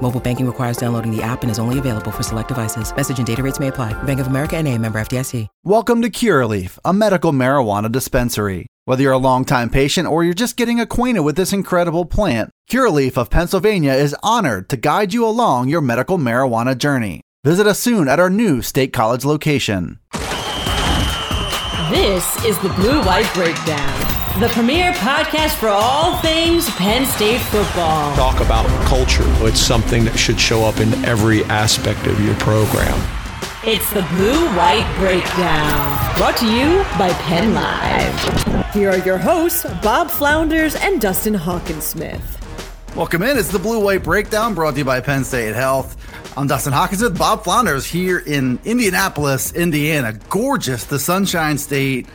Mobile banking requires downloading the app and is only available for select devices. Message and data rates may apply. Bank of America and a member FDIC. Welcome to Curaleaf, a medical marijuana dispensary. Whether you're a longtime patient or you're just getting acquainted with this incredible plant, Curaleaf of Pennsylvania is honored to guide you along your medical marijuana journey. Visit us soon at our new State College location. This is the Blue White Breakdown, the premier podcast for all things Penn State football. Talk about culture. It's something that should show up in every aspect of your program. It's the Blue White Breakdown, brought to you by Penn Live. Here are your hosts, Bob Flounders and Dustin Hockensmith. Welcome in. It's the Blue White Breakdown brought to you by Penn State Health. I'm Dustin Hawkins with Bob Flounders here in Indianapolis, Indiana. Gorgeous, the Sunshine State,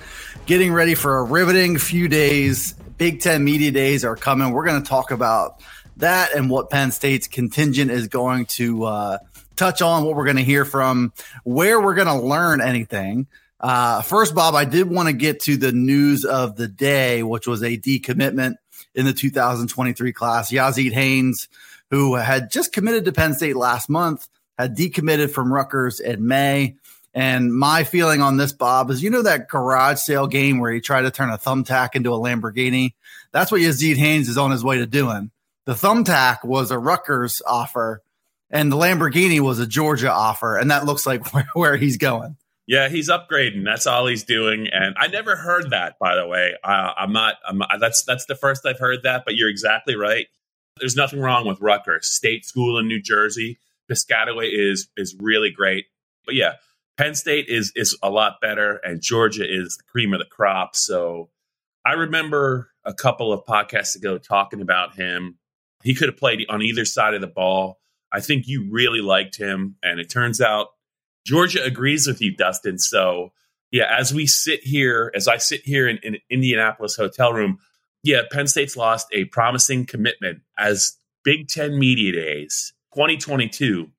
getting ready for a riveting few days. Big Ten Media Days are coming. We're going to talk about that and what Penn State's contingent is going to uh, touch on, what we're going to hear from, where we're going to learn anything. Uh, first, Bob, I did want to get to the news of the day, which was a decommitment in the 2023 class. Yazid Haynes who had just committed to Penn State last month, had decommitted from Rutgers in May. And my feeling on this, Bob, is you know that garage sale game where you try to turn a thumbtack into a Lamborghini? That's what Yazid Haynes is on his way to doing. The thumbtack was a Rutgers offer, and the Lamborghini was a Georgia offer. And that looks like where, where he's going. Yeah, he's upgrading. That's all he's doing, and I never heard that. By the way, uh, I'm not. I'm, that's that's the first I've heard that. But you're exactly right. There's nothing wrong with Rutgers State School in New Jersey. Piscataway is is really great, but yeah, Penn State is is a lot better, and Georgia is the cream of the crop. So I remember a couple of podcasts ago talking about him. He could have played on either side of the ball. I think you really liked him, and it turns out Georgia agrees with you, Dustin. So yeah, as we sit here, as I sit here in, in Indianapolis hotel room, yeah, Penn State's lost a promising commitment as Big Ten Media Days 2022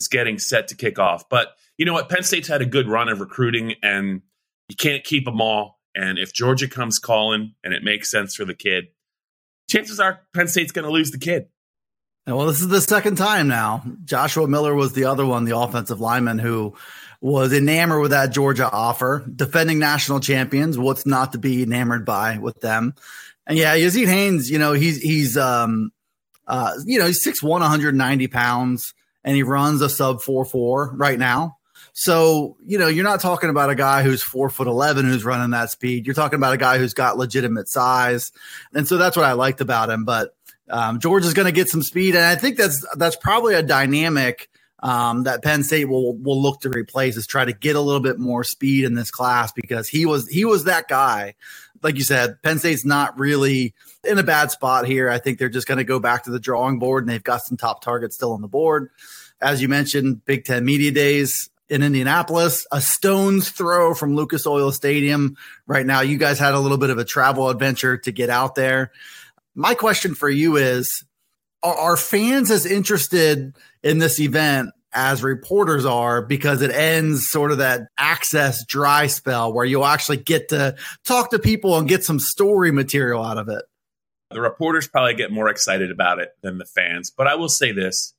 is getting set to kick off. But you know what? Penn State's had a good run of recruiting, and you can't keep them all. And if Georgia comes calling and it makes sense for the kid, chances are Penn State's going to lose the kid. Well, this is the second time now. Joshua Miller was the other one, the offensive lineman who was enamored with that Georgia offer. Defending national champions, what's not to be enamored by with them? And yeah, Yazeed Haynes, you know, he's he's um uh you know, he's 6'1, 190 pounds, and he runs a sub four four right now. So, you know, you're not talking about a guy who's four foot 11 who's running that speed. You're talking about a guy who's got legitimate size. And so that's what I liked about him. But um, George is going to get some speed. And I think that's, that's probably a dynamic um, that Penn State will, will look to replace is try to get a little bit more speed in this class because he was, he was that guy like you said, Penn State's not really in a bad spot here. I think they're just going to go back to the drawing board and they've got some top targets still on the board. As you mentioned, Big Ten Media Days in Indianapolis, a stone's throw from Lucas Oil Stadium. Right now, you guys had a little bit of a travel adventure to get out there. My question for you is Are, are fans as interested in this event as reporters are because it ends sort of that access dry spell where you'll actually get to talk to people and get some story material out of it. The reporters probably get more excited about it than the fans. But I will say this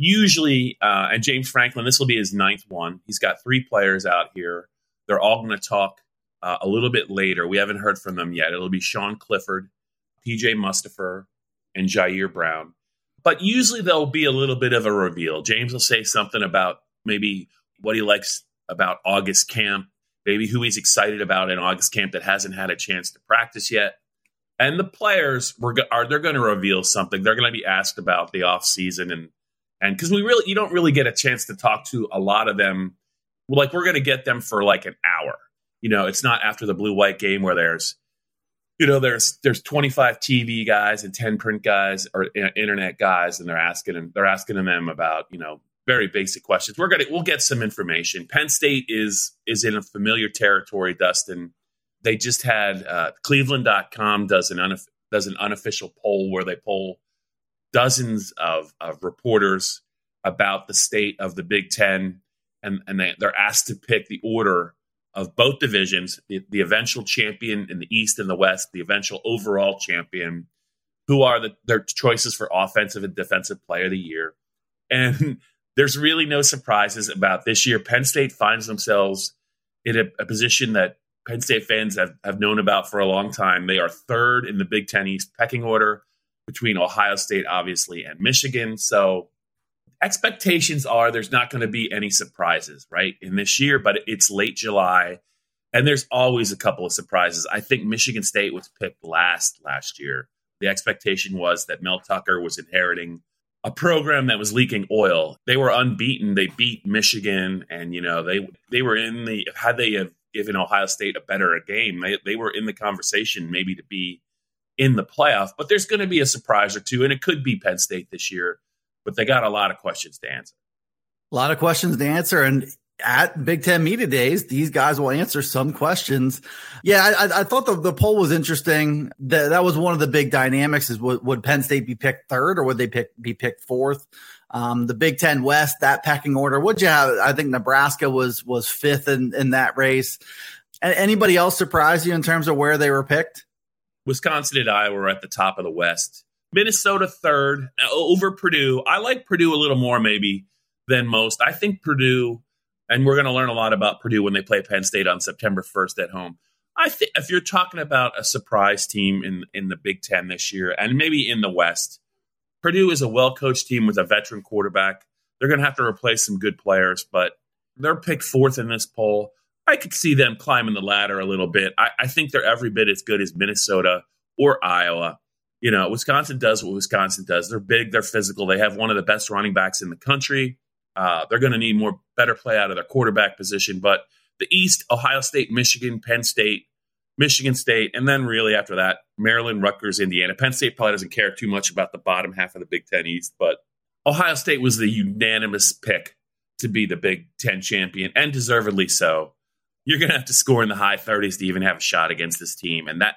usually, uh, and James Franklin, this will be his ninth one. He's got three players out here. They're all going to talk uh, a little bit later. We haven't heard from them yet. It'll be Sean Clifford, PJ Mustipher, and Jair Brown. But usually there'll be a little bit of a reveal. James will say something about maybe what he likes about August camp, maybe who he's excited about in August camp that hasn't had a chance to practice yet. And the players were are they're going to reveal something. They're going to be asked about the off season and and because we really you don't really get a chance to talk to a lot of them. Like we're going to get them for like an hour. You know, it's not after the blue white game where there's you know, there's there's 25 TV guys and 10 print guys or internet guys, and they're asking them they're asking them about you know very basic questions. We're gonna we'll get some information. Penn State is is in a familiar territory, Dustin. They just had uh, Cleveland.com does an unof- does an unofficial poll where they poll dozens of, of reporters about the state of the Big Ten, and and they, they're asked to pick the order of both divisions, the, the eventual champion in the East and the West, the eventual overall champion, who are the, their choices for offensive and defensive player of the year. And there's really no surprises about this year. Penn State finds themselves in a, a position that Penn State fans have, have known about for a long time. They are third in the Big Ten East pecking order between Ohio State, obviously, and Michigan. So expectations are there's not going to be any surprises, right, in this year, but it's late July. And there's always a couple of surprises. I think Michigan State was picked last last year. The expectation was that Mel Tucker was inheriting a program that was leaking oil. They were unbeaten. They beat Michigan, and you know they they were in the had they have given Ohio State a better game, they they were in the conversation maybe to be in the playoff. But there's going to be a surprise or two, and it could be Penn State this year. But they got a lot of questions to answer. A lot of questions to answer, and at Big Ten Media Days, these guys will answer some questions. Yeah, I, I thought the, the poll was interesting. That that was one of the big dynamics: is would, would Penn State be picked third or would they pick be picked fourth? Um, the Big Ten West, that pecking order. What'd you have? I think Nebraska was was fifth in in that race. Anybody else surprise you in terms of where they were picked? Wisconsin and Iowa are at the top of the West. Minnesota third uh, over Purdue. I like Purdue a little more maybe than most. I think Purdue and we're going to learn a lot about Purdue when they play Penn State on September 1st at home. I think if you're talking about a surprise team in in the Big Ten this year, and maybe in the West, Purdue is a well coached team with a veteran quarterback. They're going to have to replace some good players, but they're picked fourth in this poll. I could see them climbing the ladder a little bit. I, I think they're every bit as good as Minnesota or Iowa. You know, Wisconsin does what Wisconsin does. They're big, they're physical, they have one of the best running backs in the country. Uh, they're going to need more better play out of their quarterback position. But the East, Ohio State, Michigan, Penn State, Michigan State, and then really after that, Maryland, Rutgers, Indiana. Penn State probably doesn't care too much about the bottom half of the Big Ten East, but Ohio State was the unanimous pick to be the Big Ten champion, and deservedly so. You're going to have to score in the high 30s to even have a shot against this team, and that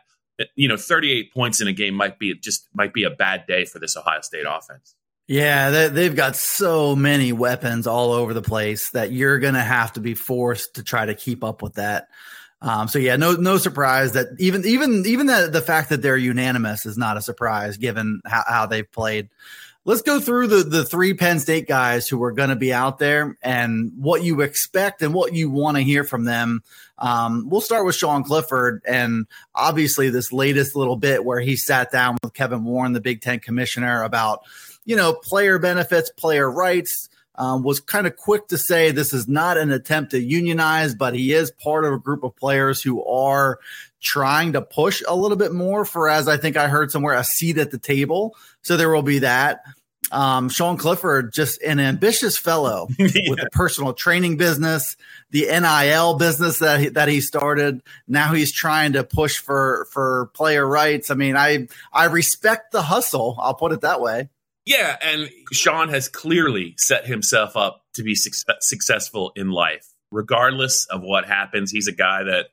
you know 38 points in a game might be just might be a bad day for this Ohio State offense. Yeah, they, have got so many weapons all over the place that you're going to have to be forced to try to keep up with that. Um, so yeah, no, no surprise that even, even, even the, the fact that they're unanimous is not a surprise given how, how they've played. Let's go through the, the three Penn State guys who are going to be out there and what you expect and what you want to hear from them. Um, we'll start with Sean Clifford and obviously this latest little bit where he sat down with Kevin Warren, the Big Ten commissioner about, you know, player benefits, player rights. Um, was kind of quick to say this is not an attempt to unionize, but he is part of a group of players who are trying to push a little bit more for, as I think I heard somewhere, a seat at the table. So there will be that. Um, Sean Clifford, just an ambitious fellow yeah. with the personal training business, the NIL business that he, that he started. Now he's trying to push for for player rights. I mean, I I respect the hustle. I'll put it that way. Yeah, and Sean has clearly set himself up to be successful in life, regardless of what happens. He's a guy that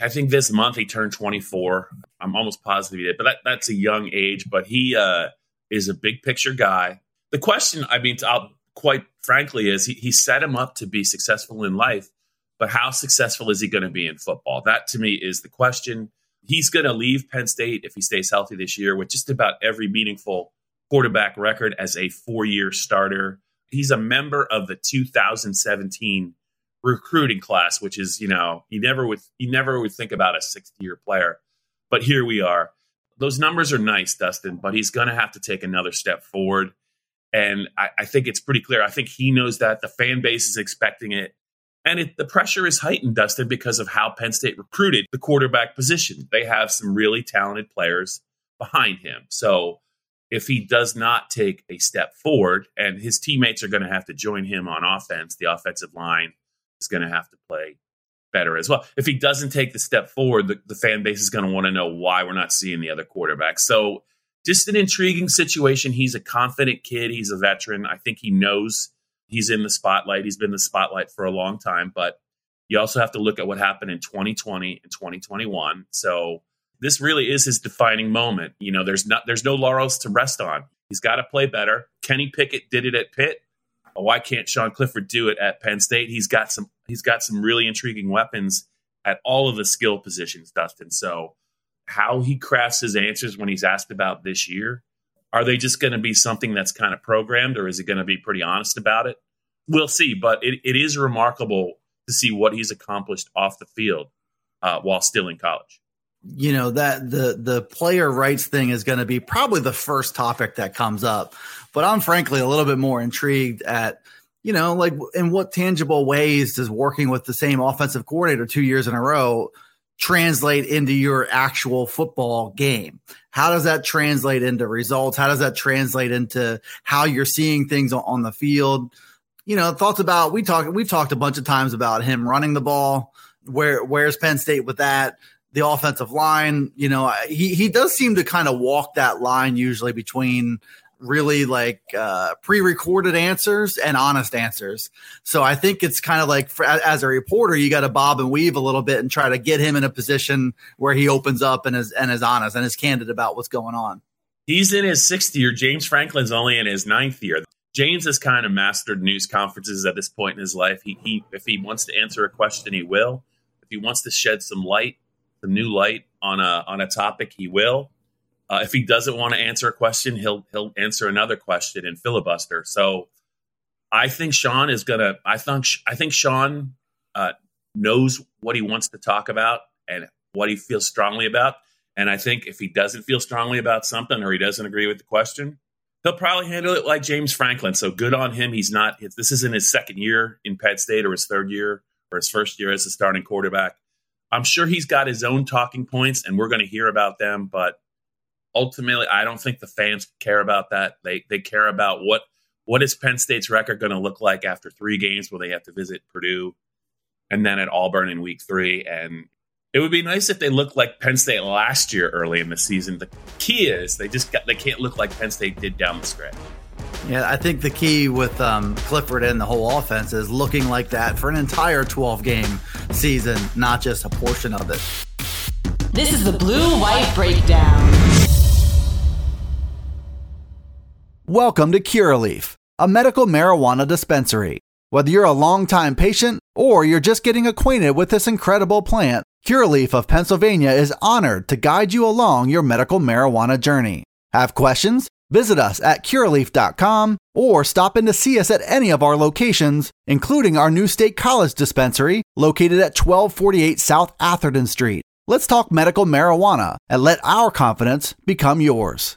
I think this month he turned 24. I'm almost positive he did, but that, that's a young age. But he uh, is a big picture guy. The question, I mean, I'll, quite frankly, is he, he set him up to be successful in life, but how successful is he going to be in football? That to me is the question. He's going to leave Penn State if he stays healthy this year with just about every meaningful quarterback record as a four year starter. He's a member of the 2017 recruiting class, which is, you know, you never would you never would think about a 60 year player. But here we are. Those numbers are nice, Dustin, but he's going to have to take another step forward. And I, I, think it's pretty clear. I think he knows that. The fan base is expecting it. And it, the pressure is heightened, Dustin, because of how Penn State recruited the quarterback position. They have some really talented players behind him. So if he does not take a step forward, and his teammates are going to have to join him on offense, the offensive line is going to have to play better as well. If he doesn't take the step forward, the, the fan base is going to want to know why we're not seeing the other quarterback. So, just an intriguing situation. He's a confident kid. He's a veteran. I think he knows He's in the spotlight. He's been in the spotlight for a long time, but you also have to look at what happened in 2020 and 2021. So this really is his defining moment. You know, there's not there's no laurels to rest on. He's got to play better. Kenny Pickett did it at Pitt. Why can't Sean Clifford do it at Penn State? He's got some he's got some really intriguing weapons at all of the skill positions, Dustin. So how he crafts his answers when he's asked about this year, are they just going to be something that's kind of programmed or is he going to be pretty honest about it? We'll see, but it, it is remarkable to see what he's accomplished off the field uh, while still in college. You know that the the player rights thing is going to be probably the first topic that comes up, but I'm frankly a little bit more intrigued at you know like in what tangible ways does working with the same offensive coordinator two years in a row translate into your actual football game? How does that translate into results? How does that translate into how you're seeing things on the field? you know, thoughts about we talked we've talked a bunch of times about him running the ball. Where where's Penn State with that? The offensive line, you know, he he does seem to kind of walk that line usually between really like uh, pre-recorded answers and honest answers. So I think it's kind of like for, as a reporter, you got to bob and weave a little bit and try to get him in a position where he opens up and is and is honest and is candid about what's going on. He's in his sixth year. James Franklin's only in his ninth year. James has kind of mastered news conferences at this point in his life. He, he if he wants to answer a question, he will. If he wants to shed some light, new light on a on a topic, he will. Uh, if he doesn't want to answer a question, he'll he'll answer another question and filibuster. So, I think Sean is gonna. I think I think Sean uh, knows what he wants to talk about and what he feels strongly about. And I think if he doesn't feel strongly about something or he doesn't agree with the question, he'll probably handle it like James Franklin. So good on him. He's not. This isn't his second year in Penn State or his third year or his first year as a starting quarterback. I'm sure he's got his own talking points, and we're going to hear about them. But ultimately, I don't think the fans care about that. They they care about what what is Penn State's record going to look like after three games where they have to visit Purdue, and then at Auburn in Week Three, and it would be nice if they looked like Penn State last year early in the season. The key is they just got, they can't look like Penn State did down the stretch. Yeah, I think the key with um, Clifford and the whole offense is looking like that for an entire 12 game season, not just a portion of it. This is the Blue White Breakdown. Welcome to Curaleaf, a medical marijuana dispensary. Whether you're a longtime patient or you're just getting acquainted with this incredible plant, Curaleaf of Pennsylvania is honored to guide you along your medical marijuana journey. Have questions? Visit us at curaleaf.com or stop in to see us at any of our locations, including our new State College dispensary located at 1248 South Atherton Street. Let's talk medical marijuana and let our confidence become yours.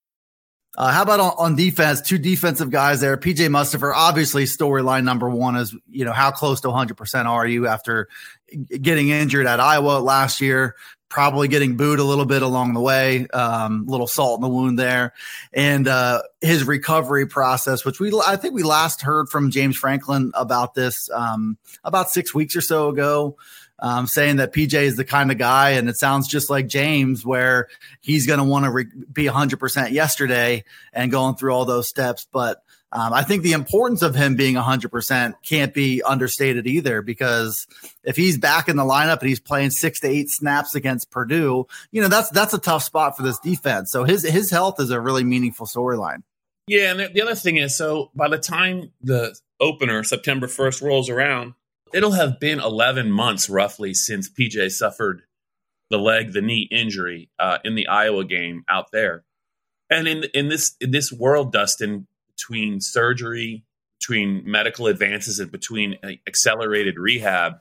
Uh, how about on, on, defense? Two defensive guys there. PJ Mustipher, obviously, storyline number one is you know how close to 100 percent are you after getting injured at Iowa last year? Probably getting booed a little bit along the way, um, little salt in the wound there, and uh, his recovery process, which we I think we last heard from James Franklin about this um, about six weeks or so ago um, saying that PJ is the kind of guy, and it sounds just like James, where he's going to want to re- be 100% yesterday and going through all those steps. But um, I think the importance of him being 100% can't be understated either, because if he's back in the lineup and he's playing six to eight snaps against Purdue, you know that's that's a tough spot for this defense. So his his health is a really meaningful storyline. Yeah, and the other thing is, so by the time the opener September 1st rolls around, it'll have been 11 months roughly since PJ suffered the leg, the knee injury uh, in the Iowa game out there. And in in this in this world, Dustin, between surgery, between medical advances, and between accelerated rehab,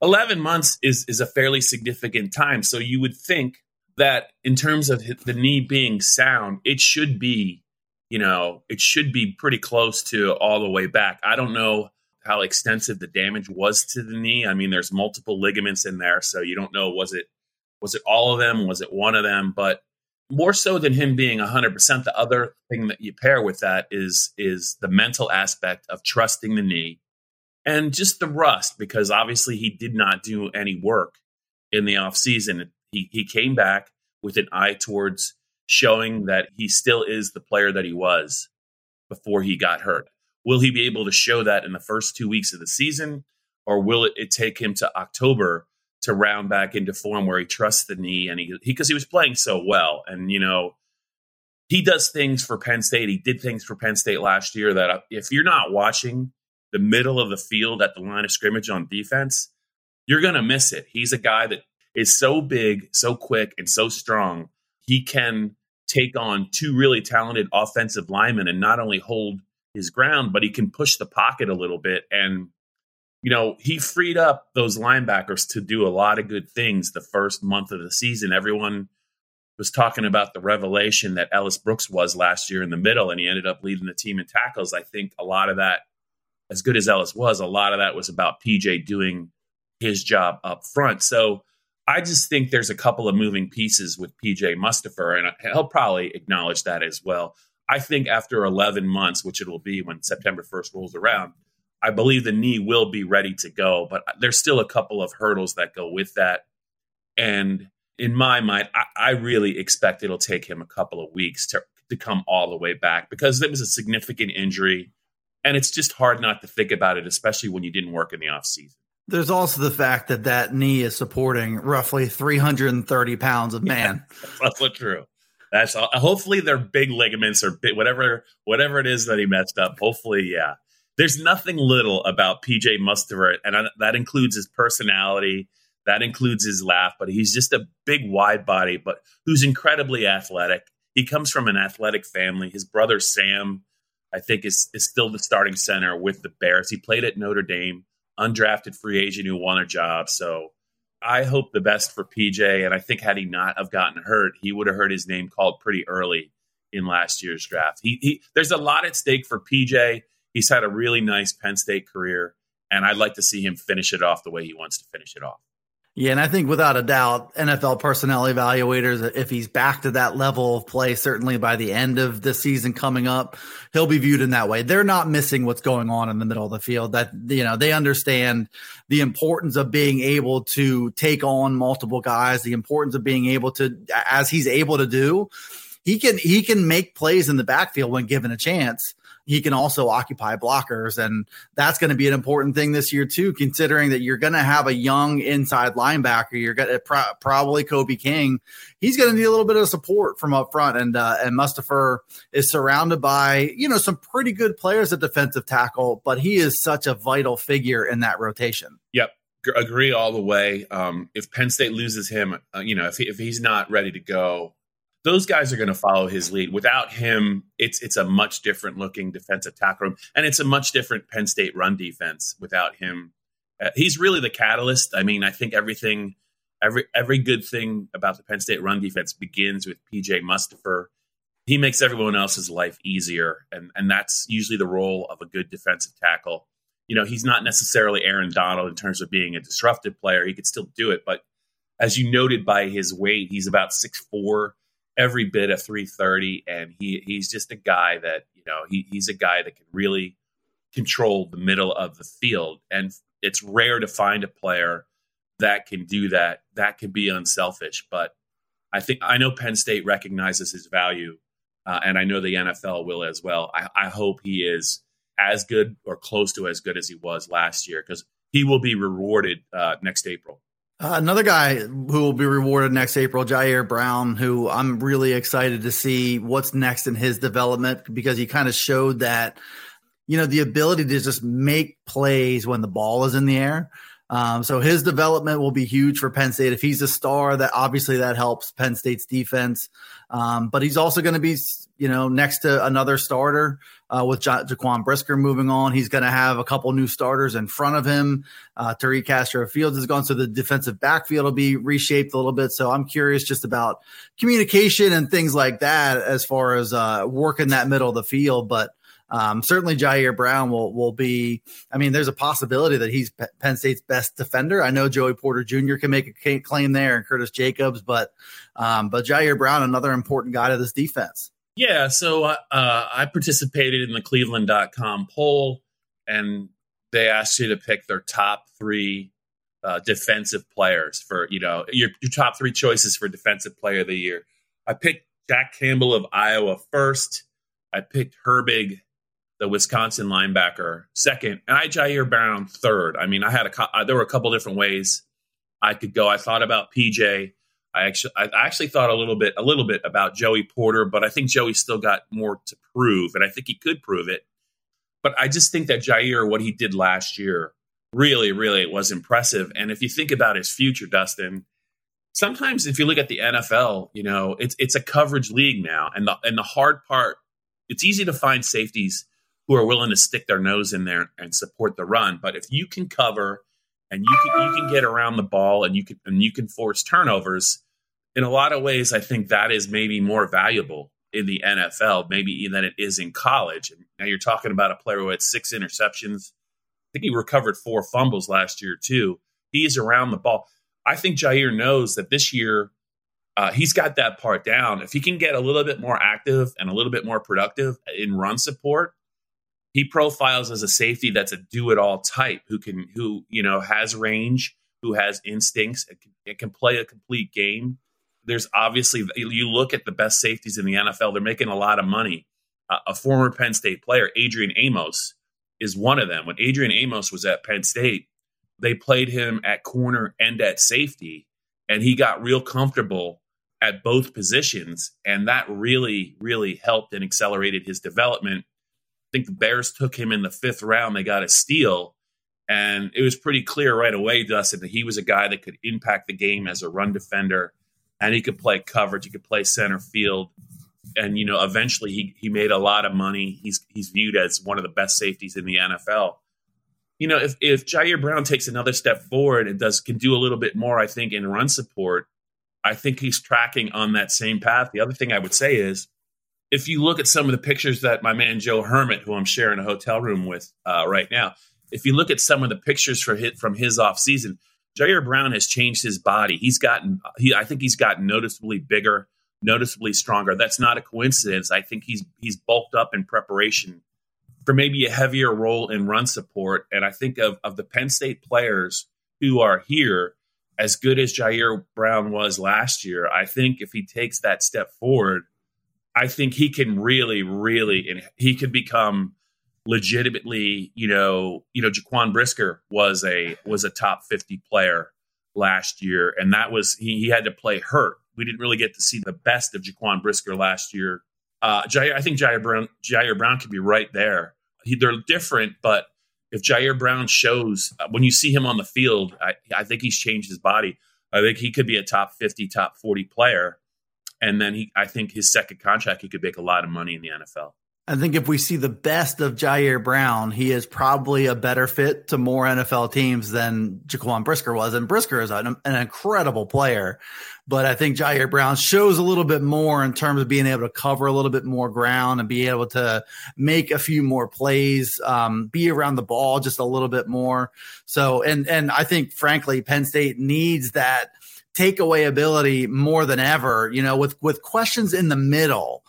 11 months is is a fairly significant time. So you would think that in terms of the knee being sound, it should be you know, it should be pretty close to all the way back. I don't know how extensive the damage was to the knee. I mean, there's multiple ligaments in there, so you don't know was it was it all of them, was it one of them, but more so than him being 100%, the other thing that you pair with that is is the mental aspect of trusting the knee and just the rust because obviously he did not do any work in the offseason. He he came back with an eye towards showing that he still is the player that he was before he got hurt. Will he be able to show that in the first two weeks of the season, or will it, it take him to October to round back into form where he trusts the knee and he because he, he was playing so well and you know he does things for Penn State. He did things for Penn State last year that uh, if you're not watching the middle of the field at the line of scrimmage on defense, you're going to miss it. He's a guy that is so big, so quick, and so strong. He can take on two really talented offensive linemen and not only hold his ground, but he can push the pocket a little bit. And, you know, he freed up those linebackers to do a lot of good things the first month of the season. Everyone was talking about the revelation that Ellis Brooks was last year in the middle, and he ended up leading the team in tackles. I think a lot of that, as good as Ellis was, a lot of that was about PJ doing his job up front. So, I just think there's a couple of moving pieces with PJ Mustipher, and he'll probably acknowledge that as well. I think after 11 months, which it will be when September 1st rolls around, I believe the knee will be ready to go, but there's still a couple of hurdles that go with that. And in my mind, I, I really expect it'll take him a couple of weeks to, to come all the way back because it was a significant injury. And it's just hard not to think about it, especially when you didn't work in the offseason. There's also the fact that that knee is supporting roughly 330 pounds of man. Yeah, that's also true. That's uh, hopefully their big ligaments or big, whatever whatever it is that he messed up. Hopefully, yeah. There's nothing little about PJ Mustipher, and I, that includes his personality. That includes his laugh, but he's just a big, wide body, but who's incredibly athletic. He comes from an athletic family. His brother Sam, I think, is is still the starting center with the Bears. He played at Notre Dame undrafted free agent who won a job. So I hope the best for PJ. And I think had he not have gotten hurt, he would have heard his name called pretty early in last year's draft. He, he there's a lot at stake for PJ. He's had a really nice Penn State career, and I'd like to see him finish it off the way he wants to finish it off. Yeah, and I think without a doubt, NFL personnel evaluators, if he's back to that level of play, certainly by the end of the season coming up, he'll be viewed in that way. They're not missing what's going on in the middle of the field. That you know, they understand the importance of being able to take on multiple guys, the importance of being able to, as he's able to do, he can he can make plays in the backfield when given a chance he can also occupy blockers. And that's going to be an important thing this year, too, considering that you're going to have a young inside linebacker. You're going to pro- probably Kobe King. He's going to need a little bit of support from up front. And, uh, and Mustipher is surrounded by, you know, some pretty good players at defensive tackle, but he is such a vital figure in that rotation. Yep agree all the way. Um, if Penn State loses him, uh, you know, if, he, if he's not ready to go, those guys are going to follow his lead. Without him, it's it's a much different looking defensive tackle room, and it's a much different Penn State run defense without him. Uh, he's really the catalyst. I mean, I think everything, every every good thing about the Penn State run defense begins with PJ Mustipher. He makes everyone else's life easier, and and that's usually the role of a good defensive tackle. You know, he's not necessarily Aaron Donald in terms of being a disruptive player. He could still do it, but as you noted by his weight, he's about six four every bit of 330 and he he's just a guy that you know he, he's a guy that can really control the middle of the field. And it's rare to find a player that can do that that can be unselfish. But i think i know penn state recognizes his value uh, and i know the nfl will as well. I, I hope he is as good or close to as good as he was last year because he will be rewarded uh, next april uh, another guy who will be rewarded next April, Jair Brown, who I'm really excited to see what's next in his development because he kind of showed that, you know, the ability to just make plays when the ball is in the air. Um, so his development will be huge for Penn State. If he's a star, that obviously that helps Penn State's defense. Um, but he's also going to be, you know, next to another starter uh, with ja- Jaquan Brisker moving on. He's going to have a couple new starters in front of him. Uh, Tariq Castro Fields is gone, so the defensive backfield will be reshaped a little bit. So I'm curious just about communication and things like that as far as uh, working that middle of the field. But um, certainly, Jair Brown will will be. I mean, there's a possibility that he's Penn State's best defender. I know Joey Porter Jr. can make a claim there, and Curtis Jacobs, but um, but Ji'Ayir Brown, another important guy to this defense. Yeah, so uh, uh I participated in the Cleveland.com poll, and they asked you to pick their top three uh, defensive players for you know your, your top three choices for defensive player of the year. I picked Jack Campbell of Iowa first. I picked Herbig the Wisconsin linebacker, second, and I Ji'Ayir Brown third. I mean, I had a uh, there were a couple different ways I could go. I thought about PJ. I actually I actually thought a little bit a little bit about Joey Porter, but I think Joey still got more to prove, and I think he could prove it. But I just think that Jair, what he did last year, really, really was impressive. And if you think about his future, Dustin, sometimes if you look at the NFL, you know, it's it's a coverage league now, and the and the hard part, it's easy to find safeties who are willing to stick their nose in there and support the run. But if you can cover and you can you can get around the ball and you can and you can force turnovers, in a lot of ways, I think that is maybe more valuable in the NFL, maybe than it is in college. Now you're talking about a player who had six interceptions. I think he recovered four fumbles last year too. He's around the ball. I think Jair knows that this year uh, he's got that part down. If he can get a little bit more active and a little bit more productive in run support, he profiles as a safety that's a do-it-all type who can who you know has range, who has instincts, it can, it can play a complete game. There's obviously you look at the best safeties in the NFL; they're making a lot of money. Uh, a former Penn State player, Adrian Amos, is one of them. When Adrian Amos was at Penn State, they played him at corner and at safety, and he got real comfortable at both positions, and that really, really helped and accelerated his development think the Bears took him in the fifth round. They got a steal. And it was pretty clear right away, Dustin, that he was a guy that could impact the game as a run defender. And he could play coverage. He could play center field. And, you know, eventually he, he made a lot of money. He's, he's viewed as one of the best safeties in the NFL. You know, if, if Ji'Ayir Brown takes another step forward and does can do a little bit more, I think, in run support, I think he's tracking on that same path. The other thing I would say is if you look at some of the pictures that my man Joe Hermitt, who I'm sharing a hotel room with uh, right now, if you look at some of the pictures for his, from his off season, Ji'Ayir Brown has changed his body. He's gotten, he, I think he's gotten noticeably bigger, noticeably stronger. That's not a coincidence. I think he's he's bulked up in preparation for maybe a heavier role in run support. And I think of of the Penn State players who are here, as good as Jair Brown was last year, I think if he takes that step forward I think he can really, really, and he could become legitimately, you know, you know, Jaquan Brisker was a was a top fifty player last year, and that was he, he had to play hurt. We didn't really get to see the best of Jaquan Brisker last year. Uh, Jair, I think Ji'Ayir Brown, Ji'Ayir Brown could be right there. He, they're different, but if Ji'Ayir Brown shows uh, when you see him on the field, I, I think he's changed his body. I think he could be a top fifty, top forty player and then he, I think his second contract, he could make a lot of money in the NFL. I think if we see the best of Jair Brown, he is probably a better fit to more NFL teams than Jaquan Brisker was. And Brisker is an, an incredible player. But I think Jair Brown shows a little bit more in terms of being able to cover a little bit more ground and be able to make a few more plays, um, be around the ball just a little bit more. So, and, and I think frankly, Penn State needs that takeaway ability more than ever, you know, with, with questions in the middle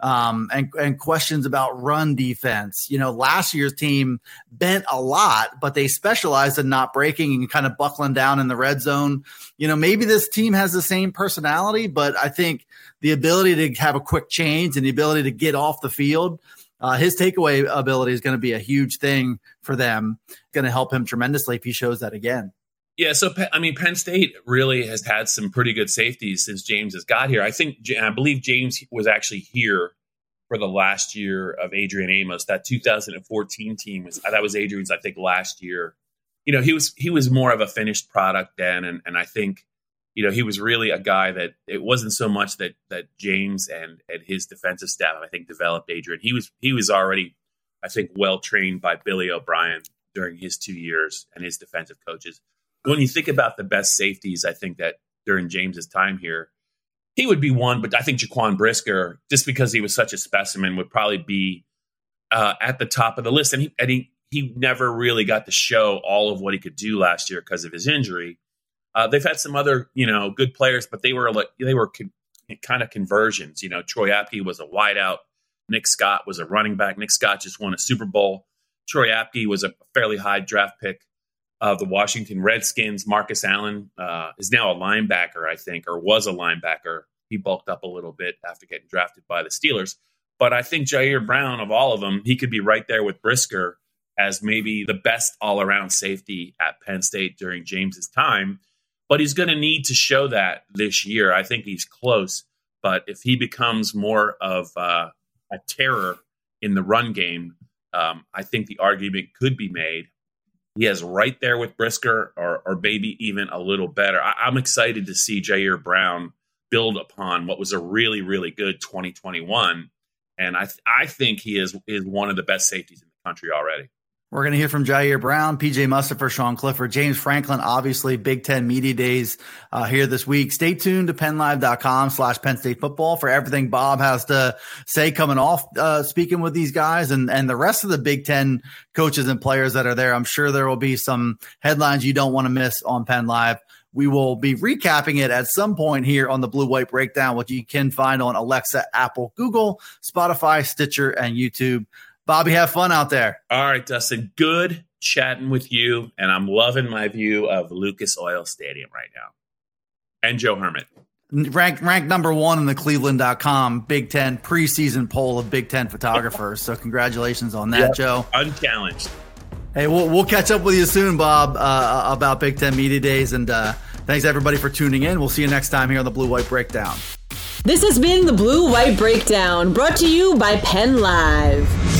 um, and, and questions about run defense. You know, last year's team bent a lot, but they specialized in not breaking and kind of buckling down in the red zone. You know, maybe this team has the same personality, but I think the ability to have a quick change and the ability to get off the field. Uh, his takeaway ability is going to be a huge thing for them. Going to help him tremendously if he shows that again. Yeah, so I mean, Penn State really has had some pretty good safeties since James has got here. I think I believe James was actually here for the last year of Adrian Amos. That 2014 team was that was Adrian's, I think, last year you know, he was he was more of a finished product then, and and I think you know, he was really a guy that it wasn't so much that that James and and his defensive staff, I think, developed Adrian. He was he was already, I think, well trained by Billy O'Brien during his two years and his defensive coaches. When you think about the best safeties, I think that during James's time here, he would be one. But I think Jaquan Brisker, just because he was such a specimen, would probably be uh, at the top of the list. And he and he he never really got to show all of what he could do last year because of his injury. Uh, they've had some other, you know, good players, but they were like they were con- kind of conversions. You know, Troy Apke was a wideout. Nick Scott was a running back. Nick Scott just won a Super Bowl. Troy Apke was a fairly high draft pick of the Washington Redskins. Marcus Allen uh, is now a linebacker, I think, or was a linebacker. He bulked up a little bit after getting drafted by the Steelers. But I think Jair Brown, of all of them, he could be right there with Brisker as maybe the best all around safety at Penn State during James's time but he's going to need to show that this year. I think he's close, but if he becomes more of uh, a terror in the run game, um, I think the argument could be made. He has right there with Brisker, or, or maybe even a little better. I, am excited to see Ji'Ayir Brown build upon what was a really, really good 2021, and I th- I think he is is one of the best safeties in the country already. We're going to hear from Ji'Ayir Brown, PJ Mustipher, Sean Clifford, James Franklin, obviously Big Ten Media Days uh, here this week. Stay tuned to PennLive.com slash Penn State football for everything Bob has to say coming off uh, speaking with these guys and, and the rest of the Big Ten coaches and players that are there. I'm sure there will be some headlines you don't want to miss on Penn Live. We will be recapping it at some point here on the Blue White Breakdown, which you can find on Alexa, Apple, Google, Spotify, Stitcher, and YouTube. Bobby, have fun out there. All right, Dustin. Good chatting with you, and I'm loving my view of Lucas Oil Stadium right now. And Joe Hermitt. Ranked ranked number one in the Cleveland.com Big Ten preseason poll of Big Ten photographers. So congratulations on that, yep. Joe. Unchallenged. Hey, we'll, we'll catch up with you soon, Bob, uh, about Big Ten Media Days. And uh, thanks everybody for tuning in. We'll see you next time here on the Blue White Breakdown. This has been the Blue White Breakdown, brought to you by Penn Live.